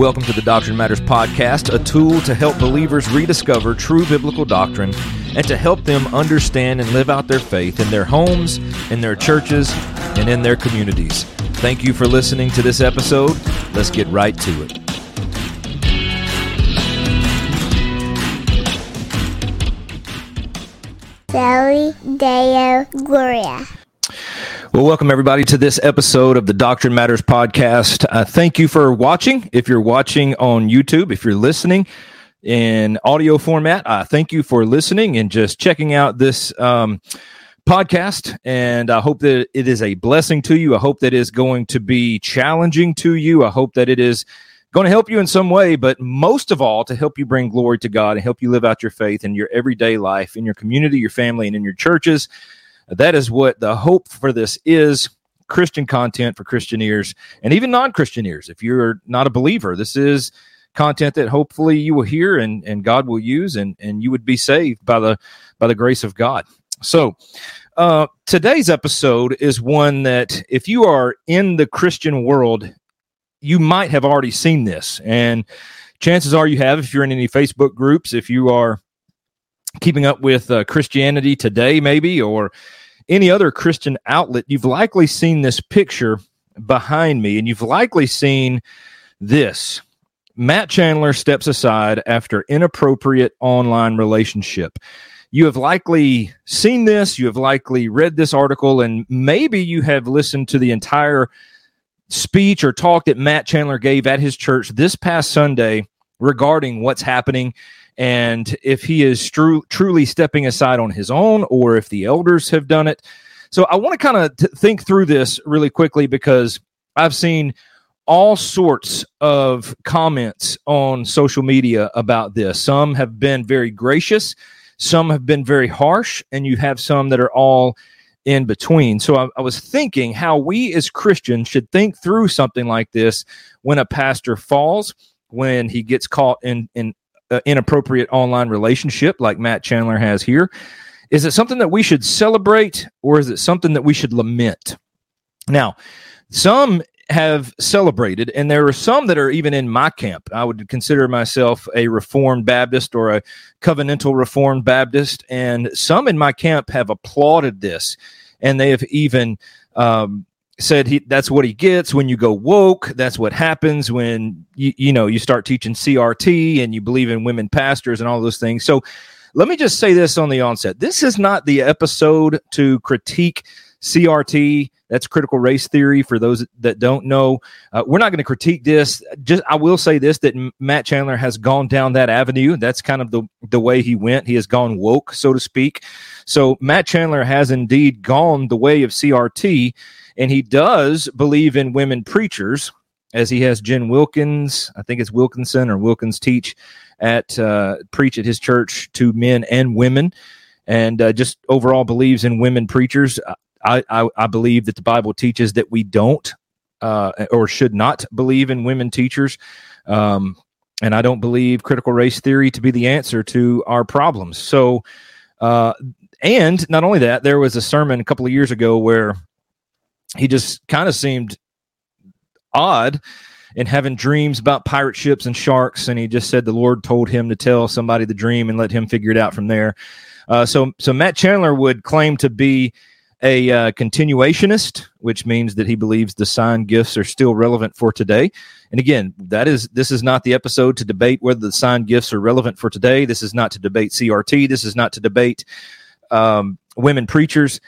Welcome to the Doctrine Matters podcast, a tool to help believers rediscover true biblical doctrine and to help them understand and live out their faith in their homes, in their churches, and in their communities. Thank you for listening to this episode. Let's get right to it. Soli Deo Gloria. Well, welcome everybody to this episode of the Doctrine Matters podcast. Uh, thank you for watching. If you're watching on YouTube, if you're listening in audio format, uh, thank you for listening and just checking out this um, podcast. And I hope that it is a blessing to you. I hope that it is going to be challenging to you. I hope that it is going to help you in some way, but most of all, to help you bring glory to God and help you live out your faith in your everyday life, in your community, your family, and in your churches. That is what the hope for this is Christian content for Christian ears and even non Christian ears. If you're not a believer, this is content that hopefully you will hear and, and God will use and, and you would be saved by the by the grace of God. So uh, today's episode is one that if you are in the Christian world, you might have already seen this. And chances are you have if you're in any Facebook groups, if you are keeping up with uh, Christianity today, maybe, or any other Christian outlet, you've likely seen this picture behind me, and you've likely seen this. Matt Chandler steps aside after inappropriate online relationship. You have likely seen this, you have likely read this article, and maybe you have listened to the entire speech or talk that Matt Chandler gave at his church this past Sunday regarding what's happening and if he is tru- truly stepping aside on his own or if the elders have done it. So I want to kind of think through this really quickly because I've seen all sorts of comments on social media about this. Some have been very gracious, some have been very harsh, and you have some that are all in between. So I, I, was thinking how we as Christians should think through something like this when a pastor falls, when he gets caught in in uh, inappropriate online relationship like Matt Chandler has here. Is it something that we should celebrate or is it something that we should lament? Now, some have celebrated, and there are some that are even in my camp. I would consider myself a Reformed Baptist or a covenantal Reformed Baptist, and some in my camp have applauded this, and they have even um, said he that's what he gets when you go woke. That's what happens when you you know you start teaching CRT and you believe in women pastors and all those things. So let me just say this on the onset. This is not the episode to critique CRT that's critical race theory for those that don't know. Uh, we're not going to critique this. Just I will say this that Matt Chandler has gone down that avenue. That's kind of the the way he went. He has gone woke so to speak. So Matt Chandler has indeed gone the way of CRT and he does believe in women preachers, as he has Jen Wilkins, I think it's Wilkinson or Wilkins teach at uh, preach at his church to men and women, and uh, just overall believes in women preachers. I, I, I believe that the Bible teaches that we don't uh, or should not believe in women teachers. Um, and I don't believe critical race theory to be the answer to our problems. So, uh, and not only that, there was a sermon a couple of years ago where he just kind of seemed odd and having dreams about pirate ships and sharks and he just said the lord told him to tell somebody the dream and let him figure it out from there uh, so so matt chandler would claim to be a uh, continuationist which means that he believes the sign gifts are still relevant for today. And again that is this is not the episode to debate whether the sign gifts are relevant for today. This is not to debate crt this is not to debate um, women preachers.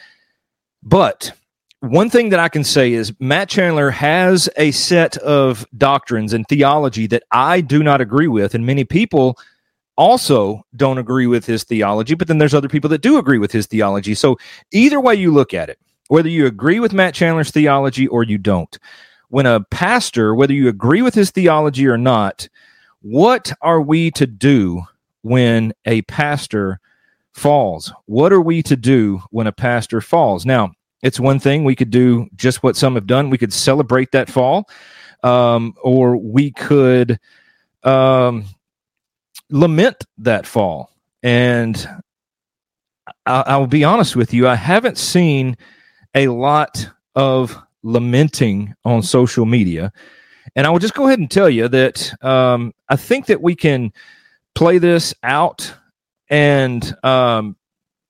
But one thing that I can say is Matt Chandler has a set of doctrines and theology that I do not agree with, and many people also don't agree with his theology, but then there's other people that do agree with his theology. So either way you look at it, whether you agree with Matt Chandler's theology or you don't, when a pastor, whether you agree with his theology or not, what are we to do when a pastor falls? What are we to do when a pastor falls? Now, it's one thing we could do just what some have done. We could celebrate that fall, um, or we could um, lament that fall. And I, I'll be honest with you, I haven't seen a lot of lamenting on social media. And I will just go ahead and tell you that um, I think that we can play this out and um,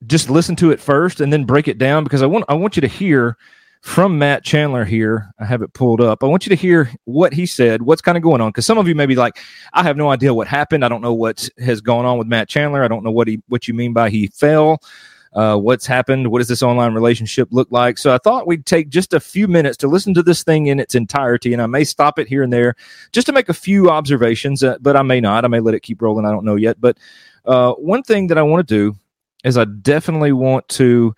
just listen to it first and then break it down because I want I want you to hear from Matt Chandler here. I have it pulled up. I want you to hear what he said, what's kind of going on because some of you may be like, I have no idea what happened. I don't know what has gone on with Matt Chandler. I don't know what he what you mean by he fell. Uh, what's happened? What does this online relationship look like? So I thought we'd take just a few minutes to listen to this thing in its entirety, and I may stop it here and there just to make a few observations, uh, but I may not. I may let it keep rolling. I don't know yet. But uh, one thing that I want to do is I definitely want to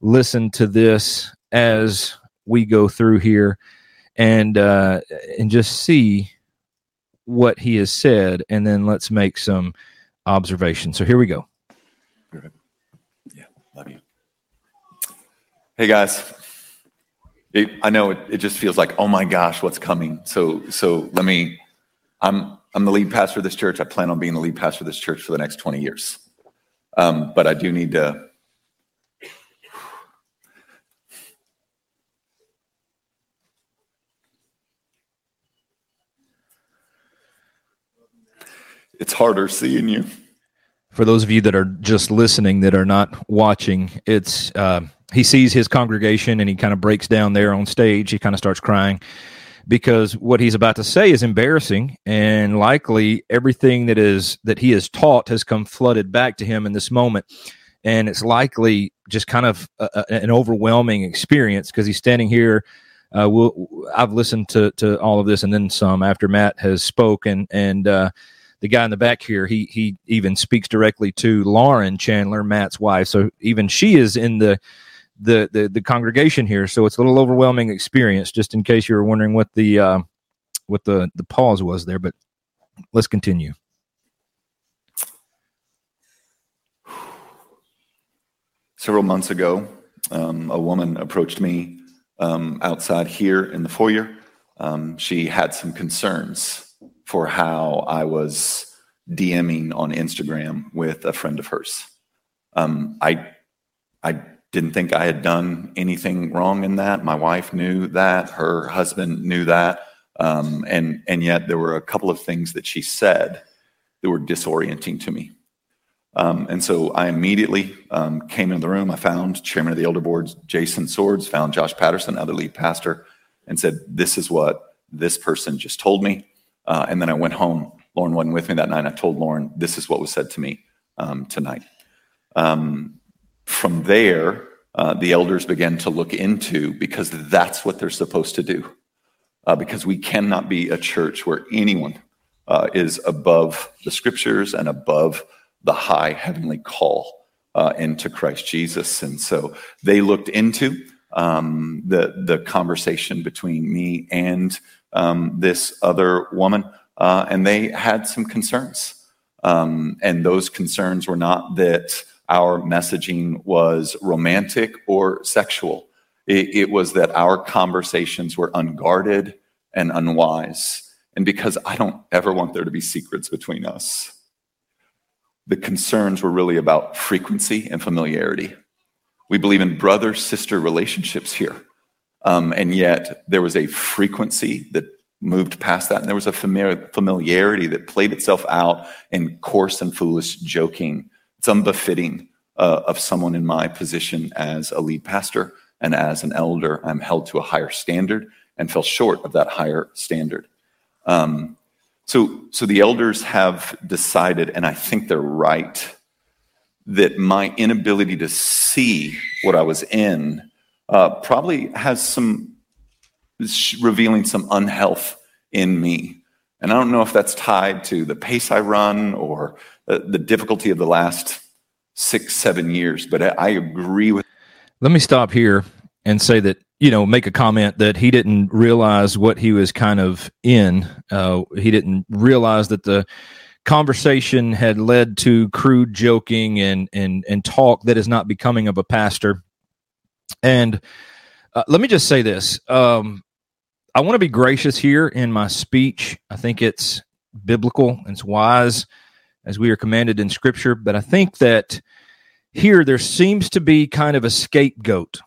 listen to this as we go through here and uh, and just see what he has said, and then let's make some observations. So here we go. Yeah love you. Hey guys, it, I know it, it just feels like, oh my gosh, what's coming? So, so let me. I'm I'm the lead pastor of this church. I plan on being the lead pastor of this church for the next 20 years. Um, but I do need to. It's harder seeing you. For those of you that are just listening that are not watching it's uh, he sees his congregation and he kind of breaks down there on stage. He kind of starts crying because what he's about to say is embarrassing and likely everything that is that he has taught has come flooded back to him in this moment. And it's likely just kind of a, an overwhelming experience because he's standing here uh, we'll, I've listened to to all of this and then some after Matt has spoken and uh, the guy in the back here, he he even speaks directly to Lauren Chandler, Matt's wife. So even she is in the the the, the congregation here. So it's a little overwhelming experience. Just in case you were wondering what the uh, what the the pause was there, but let's continue. Several months ago, um, a woman approached me um, outside here in the foyer. Um, she had some concerns for how I was DMing on Instagram with a friend of hers. Um, I I didn't think I had done anything wrong in that. My wife knew that. Her husband knew that. Um, and and yet there were a couple of things that she said that were disorienting to me. Um, and so I immediately um, came into the room. I found chairman of the elder boards, Jason Swords, found Josh Patterson, other lead pastor, and said, "This is what this person just told me. Uh, and then I went home. Lauren wasn't with me that night. I told Lauren, this is what was said to me um, tonight. Um, from there, uh, the elders began to look into because that's what they're supposed to do. Uh, because we cannot be a church where anyone uh, is above the scriptures and above the high heavenly call uh, into Christ Jesus. And so they looked into um, the the conversation between me and um, this other woman, uh, and they had some concerns. Um, and those concerns were not that our messaging was romantic or sexual. It, it was that our conversations were unguarded and unwise. And because I don't ever want there to be secrets between us, the concerns were really about frequency and familiarity. We believe in brother sister relationships here. Um, and yet there was a frequency that moved past that. And there was a familiarity that played itself out in coarse and foolish joking. It's unbefitting uh, of someone in my position as a lead pastor and as an elder. I'm held to a higher standard and fell short of that higher standard. Um, so, so the elders have decided, and I think they're right, that my inability to see what I was in uh, probably has some revealing some unhealth in me. And I don't know if that's tied to the pace I run or the, the difficulty of the last six, seven years, but I, I agree with. Let me stop here and say that you know make a comment that he didn't realize what he was kind of in uh, he didn't realize that the conversation had led to crude joking and and and talk that is not becoming of a pastor. And uh, let me just say this. Um, i want to be gracious here in my speech. I think it's biblical it's wise as we are commanded in scripture. But i think that here there seems to be kind of a scapegoat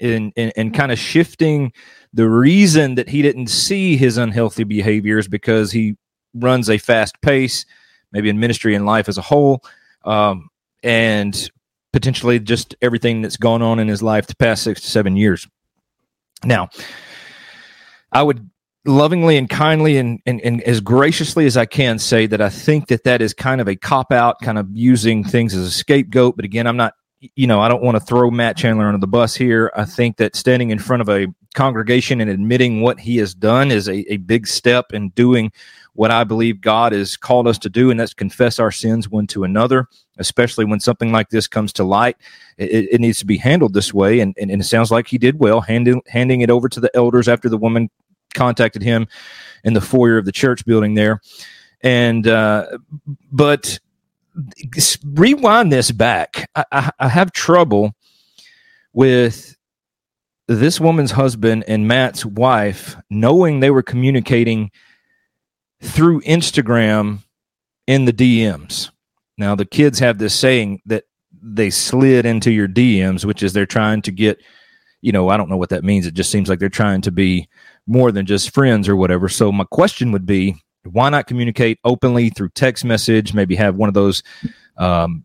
and and, and kind of shifting the reason that he didn't see his unhealthy behaviors because he runs a fast pace, maybe in ministry and life as a whole, um, and potentially just everything that's gone on in his life the past six to seven years. Now, I would lovingly and kindly and, and, and as graciously as I can say that I think that that is kind of a cop out, kind of using things as a scapegoat. But again, I'm not, you know, I don't want to throw Matt Chandler under the bus here. I think that standing in front of a congregation and admitting what he has done is a, a big step in doing what I believe God has called us to do, and that's confess our sins one to another, especially when something like this comes to light. It, it needs to be handled this way, and, and, and, it sounds like he did well, handing, handing it over to the elders after the woman contacted him in the foyer of the church building there. And, uh, but rewind this back. I, I, I have trouble with this woman's husband and Matt's wife knowing they were communicating through Instagram in the DMs. Now, the kids have this saying that they slid into your DMs, which is they're trying to get, you know, I don't know what that means. It just seems like they're trying to be more than just friends or whatever. So, my question would be why not communicate openly through text message? Maybe have one of those um,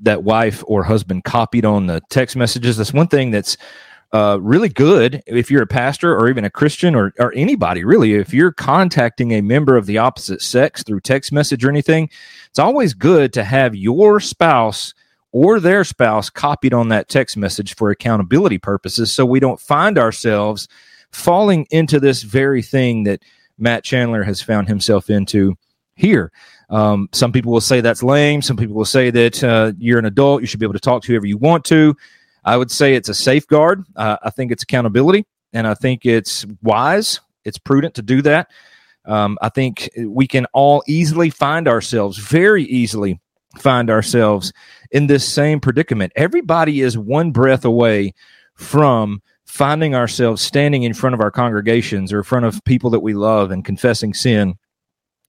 that wife or husband copied on the text messages. That's one thing that's uh, really good if you're a pastor or even a Christian or, or anybody really. If you're contacting a member of the opposite sex through text message or anything, it's always good to have your spouse or their spouse copied on that text message for accountability purposes so we don't find ourselves falling into this very thing that Matt Chandler has found himself into here. Um, some people will say that's lame. Some people will say that uh, you're an adult. You should be able to talk to whoever you want to. I would say it's a safeguard. Uh, I think it's accountability, and I think it's wise. It's prudent to do that. Um, I think we can all easily find ourselves, very easily find ourselves in this same predicament. Everybody is one breath away from finding ourselves standing in front of our congregations or in front of people that we love and confessing sin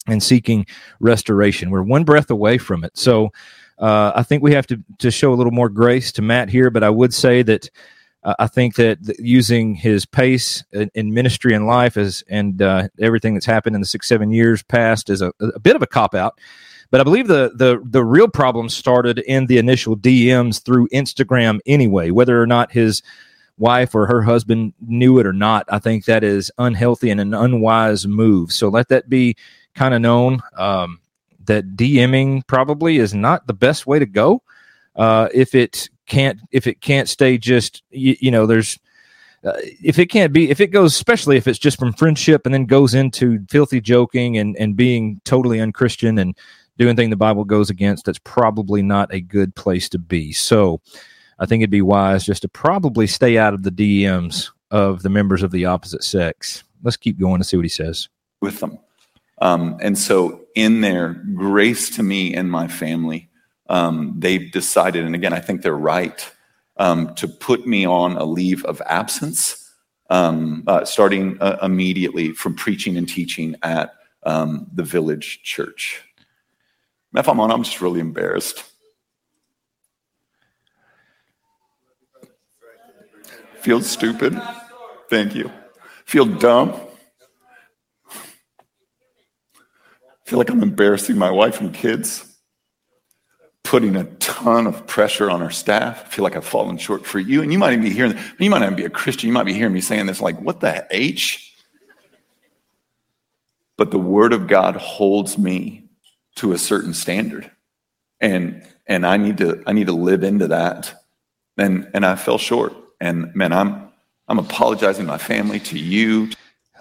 and seeking restoration. We're one breath away from it. So, uh, I think we have to to show a little more grace to Matt here, but I would say that uh, I think that using his pace in, in, ministry and life as and uh, everything that's happened in the six seven years past is a, a bit of a cop out. But I believe the the the real problem started in the initial DMs through Instagram anyway. Whether or not his wife or her husband knew it or not, I think that is unhealthy and an unwise move. So let that be kind of known. Um, that DMing probably is not the best way to go. Uh, if it can't, if it can't stay just, you, you know, there's, uh, if it can't be, if it goes, especially if it's just from friendship and then goes into filthy joking and, and being totally unchristian and doing thing the Bible goes against, that's probably not a good place to be. So I think it'd be wise just to probably stay out of the DMs of the members of the opposite sex. Let's keep going to see what he says. With them. Um, and so, in their grace to me and my family, um, they've decided, and again, I think they're right, um, to put me on a leave of absence, um, uh, starting uh, immediately from preaching and teaching at um, the village church. If I'm on, I'm just really embarrassed. Feel stupid. Thank you. Feel dumb. Feel like I'm embarrassing my wife and kids, putting a ton of pressure on our staff. I feel like I've fallen short for you. And you might even be hearing, you might not even be a Christian. You might be hearing me saying this like, what the H? But the word of God holds me to a certain standard. And and I need to I need to live into that. And and I fell short. And man, I'm I'm apologizing to my family, to you,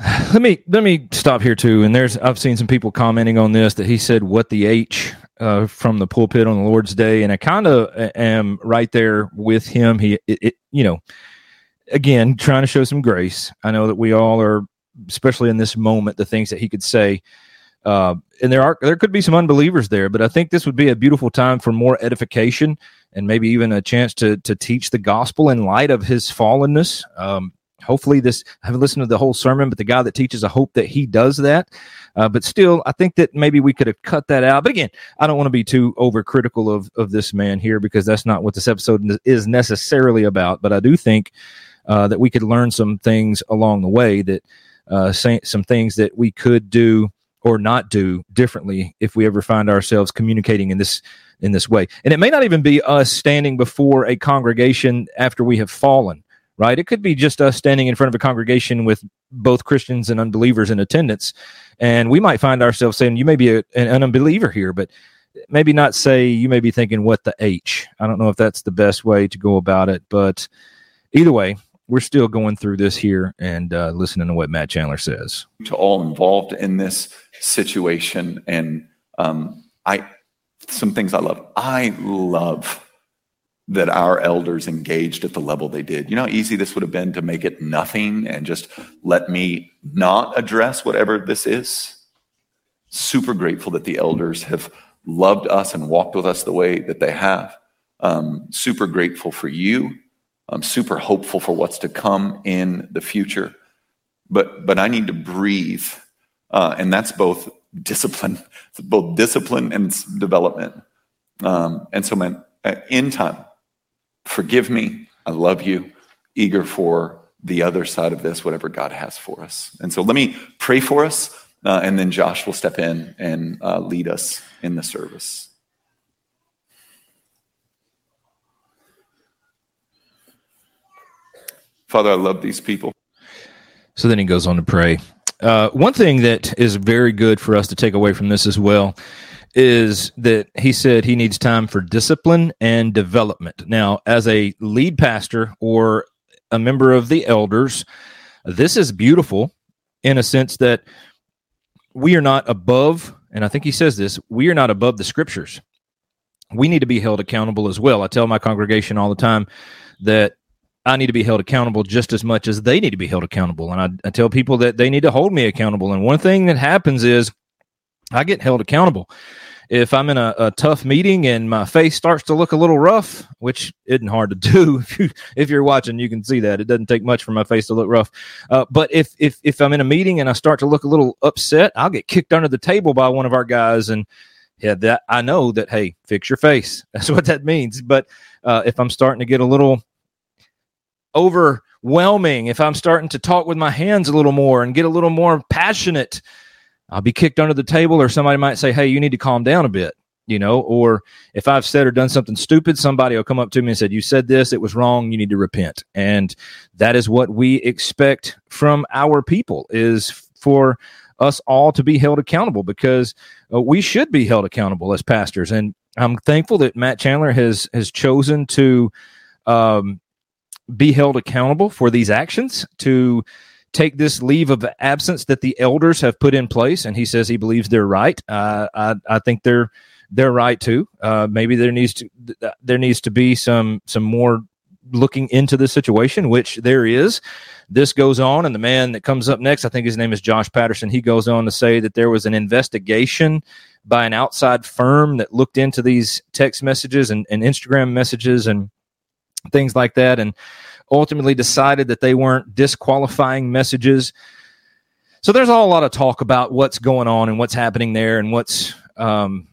let me let me stop here too. And there's I've seen some people commenting on this that he said what the H uh, from the pulpit on the Lord's Day, and I kind of am right there with him. He, it, it, you know, again trying to show some grace. I know that we all are, especially in this moment, the things that he could say. Uh, and there are there could be some unbelievers there, but I think this would be a beautiful time for more edification and maybe even a chance to to teach the gospel in light of his fallenness. Um, hopefully this i haven't listened to the whole sermon but the guy that teaches i hope that he does that. Uh, but still i think that maybe we could have cut that out. But again i don't want to be too overcritical of of this man here because that's not what this episode is necessarily about. But i do think uh, that we could learn some things along the way that uh, say, some things that we could do or not do differently if we ever find ourselves communicating in this in this way. And it may not even be us standing before a congregation after we have fallen, right? It could be just us standing in front of a congregation with both Christians and unbelievers in attendance, and we might find ourselves saying, "You may be a, an unbeliever here, but." Maybe not say you may be thinking what the H. I don't know if that's the best way to go about it, but either way, we're still going through this here and uh, listening to what Matt Chandler says. To all involved in this situation, and um, I, some things I love. I love that our elders engaged at the level they did. You know how easy this would have been to make it nothing and just let me not address whatever this is. Super grateful that the elders have loved us and walked with us the way that they have. Um, super grateful for you I'm super hopeful for what's to come in the future. But, but I need to breathe. Uh, and that's both discipline, both discipline and development. Um, and so, man, uh, in time, forgive me. I love you. Eager for the other side of this, whatever God has for us. And so let me pray for us, uh, and then Josh will step in and uh, lead us in the service. Father, I love these people. So then he goes on to pray. Uh, one thing that is very good for us to take away from this as well is that he said he needs time for discipline and development. Now, as a lead pastor or a member of the elders, this is beautiful in a sense that we are not above, and I think he says this, we are not above the scriptures. We need to be held accountable as well. I tell my congregation all the time that I need to be held accountable just as much as they need to be held accountable. And I, I, tell people that they need to hold me accountable. And one thing that happens is I get held accountable. If I'm in a, a tough meeting and my face starts to look a little rough, which isn't hard to do, if, you, if you're watching, you can see that it doesn't take much for my face to look rough. Uh, but if, if if I'm in a meeting and I start to look a little upset, I'll get kicked under the table by one of our guys, and yeah, that I know that hey, fix your face. That's what that means. But uh, if I'm starting to get a little overwhelming, if I'm starting to talk with my hands a little more and get a little more passionate, I'll be kicked under the table, or somebody might say, Hey, you need to calm down a bit, you know, or if I've said or done something stupid, somebody will come up to me and said, You said this, it was wrong, you need to repent. And that is what we expect from our people is for us all to be held accountable because uh, we should be held accountable as pastors. And I'm thankful that Matt Chandler has has chosen to um, be held accountable for these actions, to take this leave of absence that the elders have put in place. And he says he believes they're right. Uh, I, I think they're they're right too. Uh, maybe there needs to there needs to be some some more looking into the situation, which there is. This goes on, and the man that comes up next, I think his name is Josh Patterson. He goes on to say that there was an investigation by an outside firm that looked into these text messages and, and Instagram messages and things like that, and ultimately decided that they weren't disqualifying messages. So there's all a lot of talk about what's going on and what's happening there and what's um,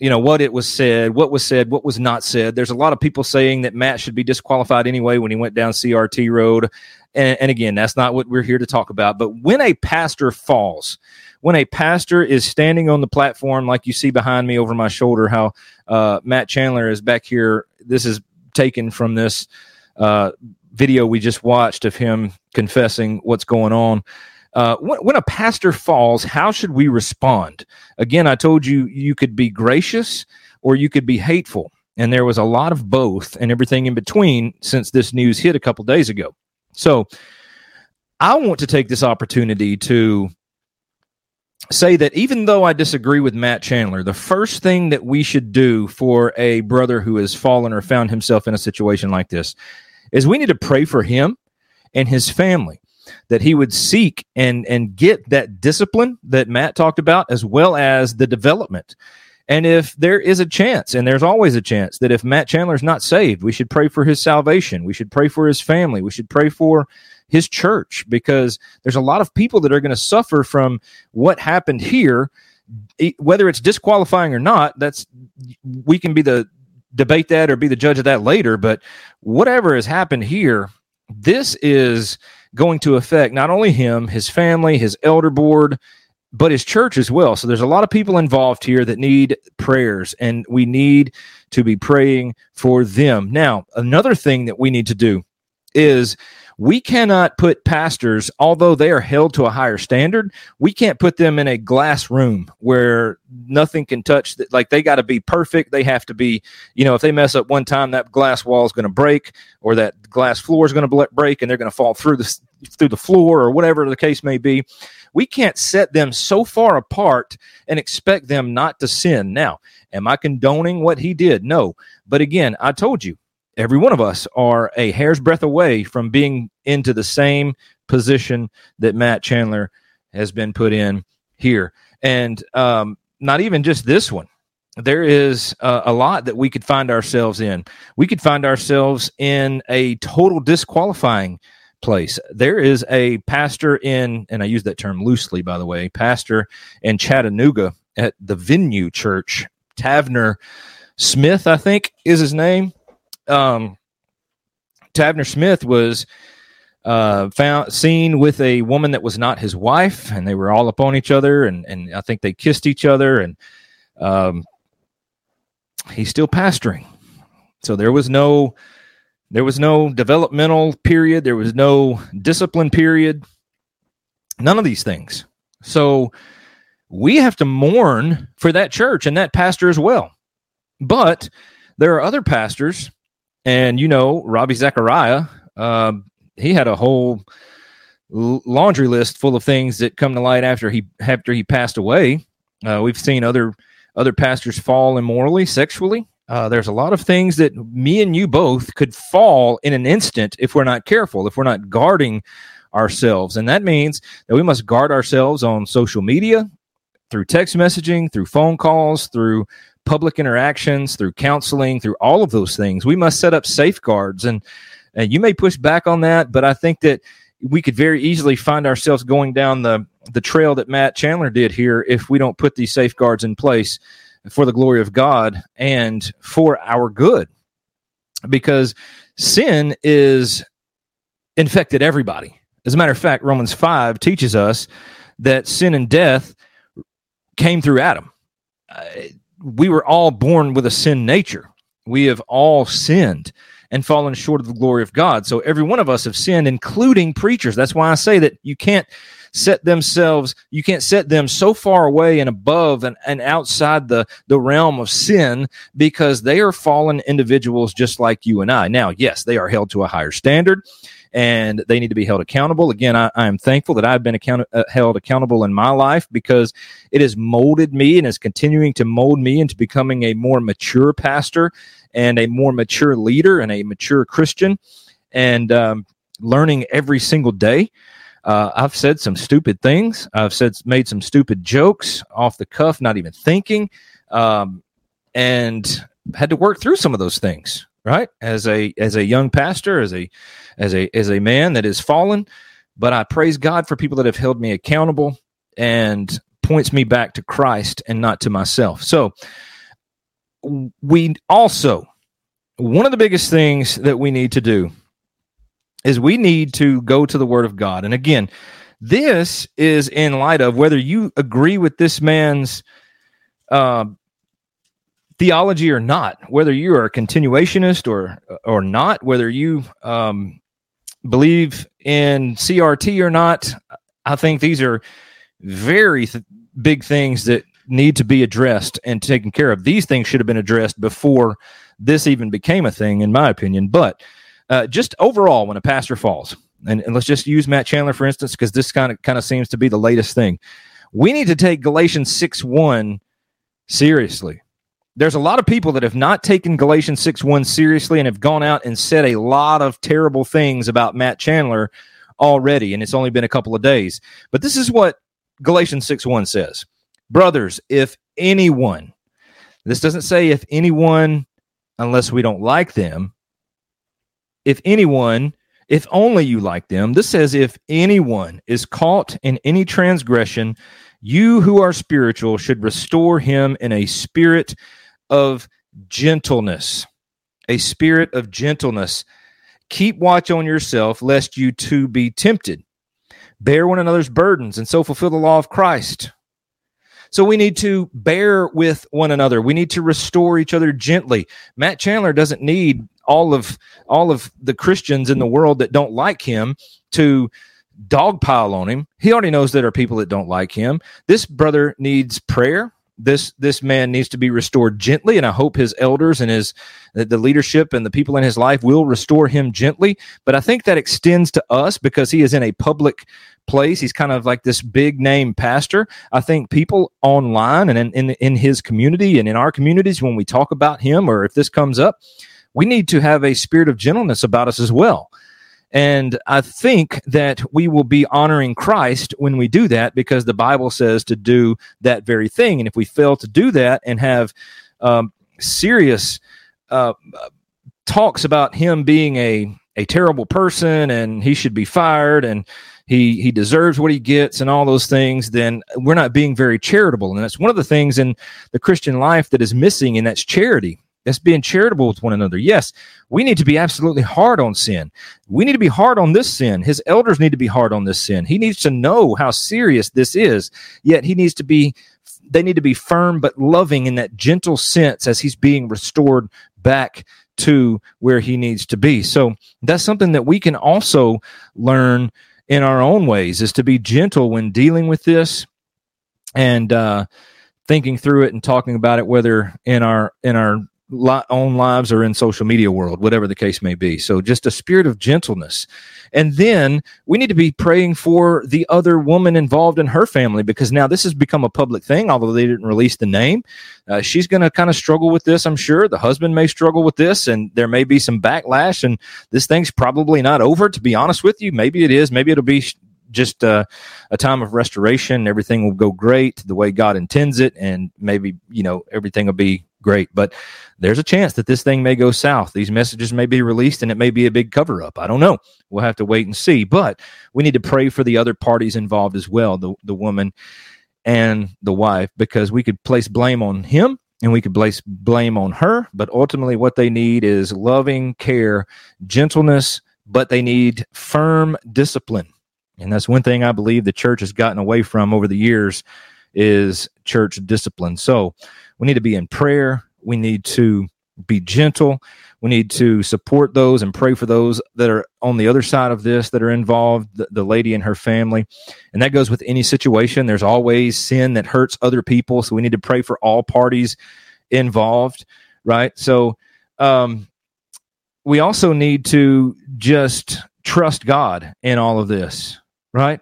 you know what it was said, what was said, what was not said. There's a lot of people saying that Matt should be disqualified anyway when he went down CRT road. And, and, again, that's not what we're here to talk about. But when a pastor falls, when a pastor is standing on the platform, like you see behind me over my shoulder, how uh, Matt Chandler is back here. This is taken from this uh, video we just watched of him confessing what's going on. Uh, when, when, a pastor falls, how should we respond? Again, I told you you could be gracious or you could be hateful. And there was a lot of both and everything in between since this news hit a couple days ago. So I want to take this opportunity to say that even though I disagree with Matt Chandler, the first thing that we should do for a brother who has fallen or found himself in a situation like this is we need to pray for him and his family that he would seek and and get that discipline that Matt talked about as well as the development. And if there is a chance, and there's always a chance that if Matt Chandler is not saved, we should pray for his salvation. We should pray for his family. We should pray for his church because there's a lot of people that are going to suffer from what happened here whether it's disqualifying or not that's we can be the debate that or be the judge of that later but whatever has happened here this is going to affect not only him, his family, his elder board, but his church as well. So there's a lot of people involved here that need prayers, and we need to be praying for them. Now, another thing that we need to do is we cannot put pastors, although they are held to a higher standard, we can't put them in a glass room where nothing can touch. That, like they got to be perfect. They have to be, you know, if they mess up one time, that glass wall is going to break, or that glass floor is going to break, and they're going to fall through the through the floor, or whatever the case may be. We can't set them so far apart and expect them not to sin. Now, am I condoning what he did? No. But again, I told you, every one of us are a hair's breadth away from being into the same position that Matt Chandler has been put in here. And um, not even just this one. There is uh, a lot that we could find ourselves in. We could find ourselves in a total disqualifying place. There is a pastor in, and I use that term loosely, by the way, pastor in Chattanooga at the Venue Church, Tavner Smith, I think is his name um, Tavner Smith was uh, found seen with a woman that was not his wife, and they were all upon each other, and and I think they kissed each other, and um, he's still pastoring. So there was no there was no developmental period, there was no discipline period, none of these things. So we have to mourn for that church and that pastor as well. But there are other pastors and you know, Ravi Zachariah, uh, he had a whole laundry list full of things that come to light after he after he passed away. Uh, we've seen other other pastors fall immorally, sexually. Uh, there's a lot of things that me and you both could fall in an instant if we're not careful, if we're not guarding ourselves. And that means that we must guard ourselves on social media, through text messaging, through phone calls, through public interactions, through counseling, through all of those things. We must set up safeguards. And, and you may push back on that, but I think that we could very easily find ourselves going down the, the trail that Matt Chandler did here if we don't put these safeguards in place for the glory of God and for our good. Because sin is infected everybody. As a matter of fact, Romans 5 teaches us that sin and death came through Adam. Uh, we were all born with a sin nature. We have all sinned and fallen short of the glory of God. So every one of us have sinned, including preachers. That's why I say that you can't set themselves, you can't set them so far away and above and, and outside the, the realm of sin because they are fallen individuals just like you and I. Now, yes, they are held to a higher standard and they need to be held accountable. Again, I, I am thankful that I've been account- uh, held accountable in my life because it has molded me and is continuing to mold me into becoming a more mature pastor and a more mature leader and a mature Christian, and um, learning every single day. Uh, I've said some stupid things. I've said made some stupid jokes off the cuff, not even thinking, um, and had to work through some of those things. Right as a as a young pastor, as a as a as a man that is fallen, but I praise God for people that have held me accountable and points me back to Christ and not to myself. So we also one of the biggest things that we need to do is we need to go to the word of God. And again, this is in light of whether you agree with this man's uh, theology or not, whether you are a continuationist or or not, whether you um, believe in CRT or not, I think these are very th- big things that need to be addressed and taken care of. These things should have been addressed before this even became a thing, in my opinion. But uh, just overall, when a pastor falls, and, and let's just use Matt Chandler for instance, because this kind of kind of seems to be the latest thing. We need to take Galatians six one seriously there's a lot of people that have not taken Galatians 6 1 seriously and have gone out and said a lot of terrible things about Matt Chandler already, and it's only been a couple of days. But this is what Galatians 6 1 says Brothers, if anyone, this doesn't say if anyone, unless we don't like them, if anyone, if only you like them, this says if anyone is caught in any transgression, you who are spiritual should restore him in a spirit of gentleness, a spirit of gentleness. Keep watch on yourself, lest you too be tempted. Bear one another's burdens, and so fulfill the law of Christ. So we need to bear with one another. We need to restore each other gently. Matt Chandler doesn't need all of all of the Christians in the world that don't like him to dogpile on him. He already knows there are people that don't like him. This brother needs prayer this this man needs to be restored gently and i hope his elders and his the leadership and the people in his life will restore him gently. But i think that extends to us because he is in a public place. He's kind of like this big name pastor. I think people online and in, in, in his community and in our communities when we talk about him or if this comes up we need to have a spirit of gentleness about us as well and I think that we will be honoring Christ when we do that because the Bible says to do that very thing. And if we fail to do that and have um, serious uh, talks about him being a, a terrible person and he should be fired and he he deserves what he gets and all those things then we're not being very charitable and that's one of the things in the christian life that is missing and that's charity that's being charitable with one another. Yes, we need to be absolutely hard on sin. We need to be hard on this sin. His elders need to be hard on this sin. He needs to know how serious this is. Yet he needs to be they need to be firm but loving in that gentle sense as he's being restored back to where he needs to be. So that's something that we can also learn in our own ways is to be gentle when dealing with this and uh thinking through it and talking about it whether in our in our own lives or in social media world, whatever the case may be. So just a spirit of gentleness. And then we need to be praying for the other woman involved in her family because now this has become a public thing, although they didn't release the name. Uh, she's going to kind of struggle with this, I'm sure. The husband may struggle with this, and there may be some backlash. And this thing's probably not over, to be honest with you. Maybe it is. Maybe it'll be just uh, a time of restoration. Everything will go great the way God intends it, and maybe you know everything will be great. But there's a chance that this thing may go south. These messages may be released and it may be a big cover up. I don't know. We'll have to wait and see. But we need to pray for the other parties involved as well, the, the woman and the wife, because we could place blame on him and we could place blame on her. But ultimately, what they need is loving care, gentleness, but they need firm discipline. And that's one thing I believe the church has gotten away from over the years is church discipline. So we need to be in prayer. We need to be gentle. We need to support those and pray for those that are on the other side of this that are involved, the, the, lady and her family. And that goes with any situation. There's always sin that hurts other people. So we need to pray for all parties involved, right? So um, we also need to just trust God in all of this, right?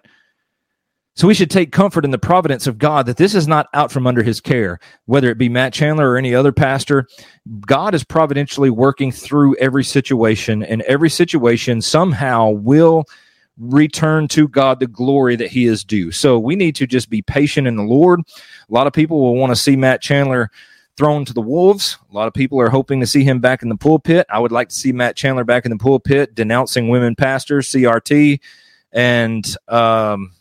So we should take comfort in the providence of God that this is not out from under his care, whether it be Matt Chandler or any other pastor. God is providentially working through every situation, and every situation somehow will return to God the glory that he is due. So we need to just be patient in the Lord. A lot of people will want to see Matt Chandler thrown to the wolves. A lot of people are hoping to see him back in the pulpit. I would like to see Matt Chandler back in the pulpit denouncing women pastors, CRT, and um,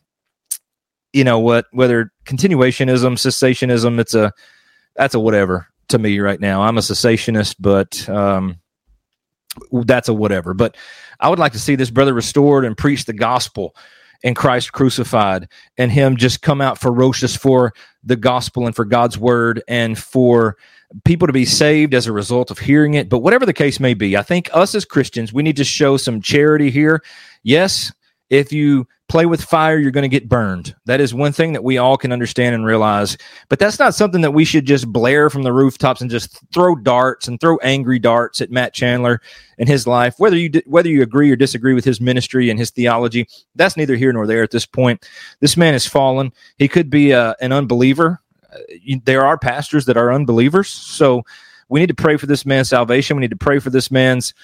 you know what whether continuationism cessationism it's a that's a whatever to me right now. I'm a cessationist but um that's a whatever. But i would like to see this brother restored and preach the gospel and christ crucified and him just come out ferocious for the gospel and for god's word and for people to be saved as a result of hearing it. But whatever the case may be i think us as christians we need to show some charity here. Yes if you play with fire, you're going to get burned. That is one thing that we all can understand and realize. But that's not something that we should just blare from the rooftops and just throw darts and throw angry darts at Matt Chandler and his life. Whether you whether you agree or disagree with his ministry and his theology, that's neither here nor there at this point. This man has fallen. He could be uh, an unbeliever. Uh, you, there are pastors that are unbelievers, so we need to pray for this man's salvation. We need to pray for this man's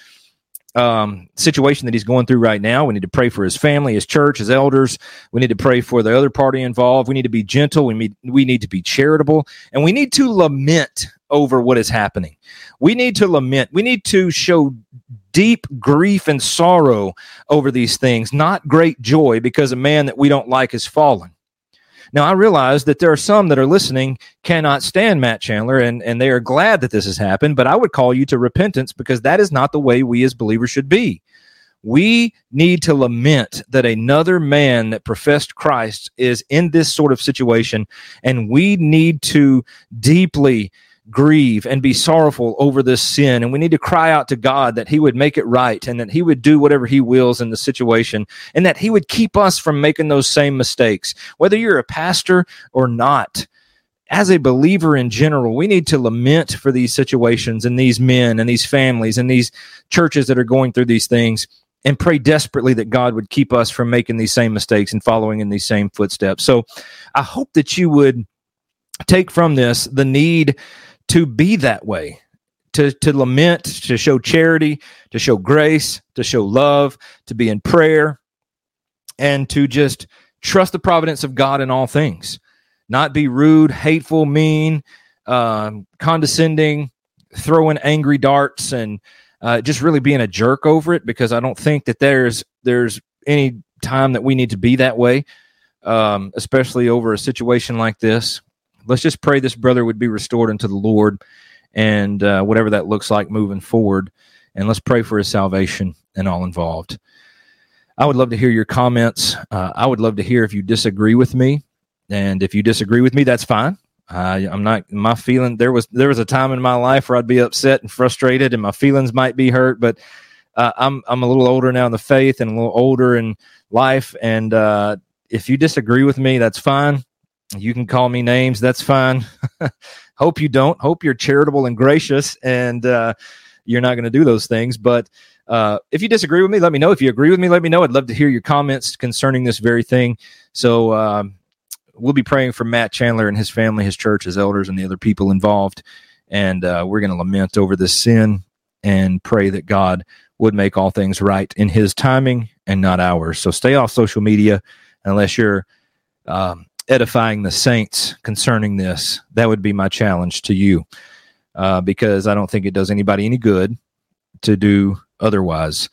um, situation that he's going through right now. We need to pray for his family, his church, his elders. We need to pray for the other party involved. We need to be gentle. We need, we need to be charitable. And we need to lament over what is happening. We need to lament. We need to show deep grief and sorrow over these things, not great joy because a man that we don't like has fallen. Now, I realize that there are some that are listening cannot stand Matt Chandler and, and they are glad that this has happened, but I would call you to repentance because that is not the way we as believers should be. We need to lament that another man that professed Christ is in this sort of situation, and we need to deeply grieve and be sorrowful over this sin. And we need to cry out to God that He would make it right and that He would do whatever He wills in the situation and that He would keep us from making those same mistakes, whether you're a pastor or not. As a believer in general, we need to lament for these situations and these men and these families and these churches that are going through these things and pray desperately that God would keep us from making these same mistakes and following in these same footsteps. So I hope that you would take from this the need to be that way to, to lament, to show charity, to show grace, to show love, to be in prayer, and to just trust the providence of God in all things. Not be rude, hateful, mean, um, condescending, throwing angry darts, and uh, just really being a jerk over it. Because I don't think that there's there's any time that we need to be that way, um, especially over a situation like this let's just pray this brother would be restored unto the Lord and uh, whatever that looks like moving forward. And let's pray for his salvation and all involved. I would love to hear your comments. Uh, I would love to hear if you disagree with me. And if you disagree with me, that's fine. I'm not my feeling. There was there was a time in my life where I'd be upset and frustrated, and my feelings might be hurt. But uh, I'm I'm a little older now in the faith and a little older in life. And uh, if you disagree with me, that's fine. You can call me names. That's fine. Hope you don't. Hope you're charitable and gracious and uh, you're not going to do those things. But uh, if you disagree with me, let me know. If you agree with me, let me know. I'd love to hear your comments concerning this very thing. So um, we'll be praying for Matt Chandler and his family, his church, his elders, and the other people involved. And uh, we're going to lament over this sin and pray that God would make all things right in his timing and not ours. So stay off social media unless you're um, edifying the saints concerning this. That would be my challenge to you, uh, because I don't think it does anybody any good to do otherwise.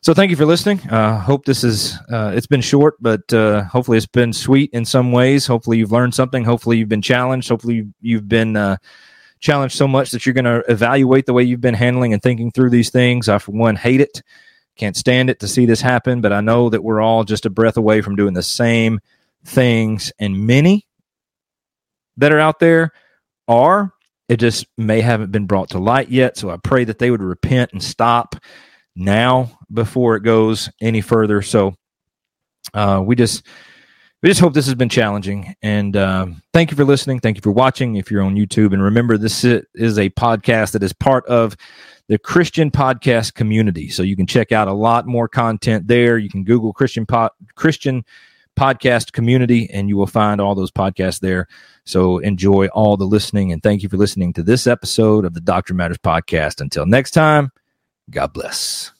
So thank you for listening. Uh, hope this is uh, it's been short, but uh, hopefully it's been sweet in some ways. Hopefully you've learned something. Hopefully you've been challenged. Hopefully you've been uh, challenged so much that you're going to evaluate the way you've been handling and thinking through these things. I, for one, hate it. Can't stand it to see this happen, but I know that we're all just a breath away from doing the same things, and many that are out there are. It just may haven't been brought to light yet. So I pray that they would repent and stop now before it goes any further. So uh, we just we just hope this has been challenging. And um, thank you for listening. Thank you for watching. If you're on YouTube, and remember, this is a podcast that is part of the Christian podcast community. So you can check out a lot more content there. You can Google Christian po- Christian podcast community, and you will find all those podcasts there. So enjoy all the listening, and thank you for listening to this episode of the Doctor Matters podcast. Until next time, God bless.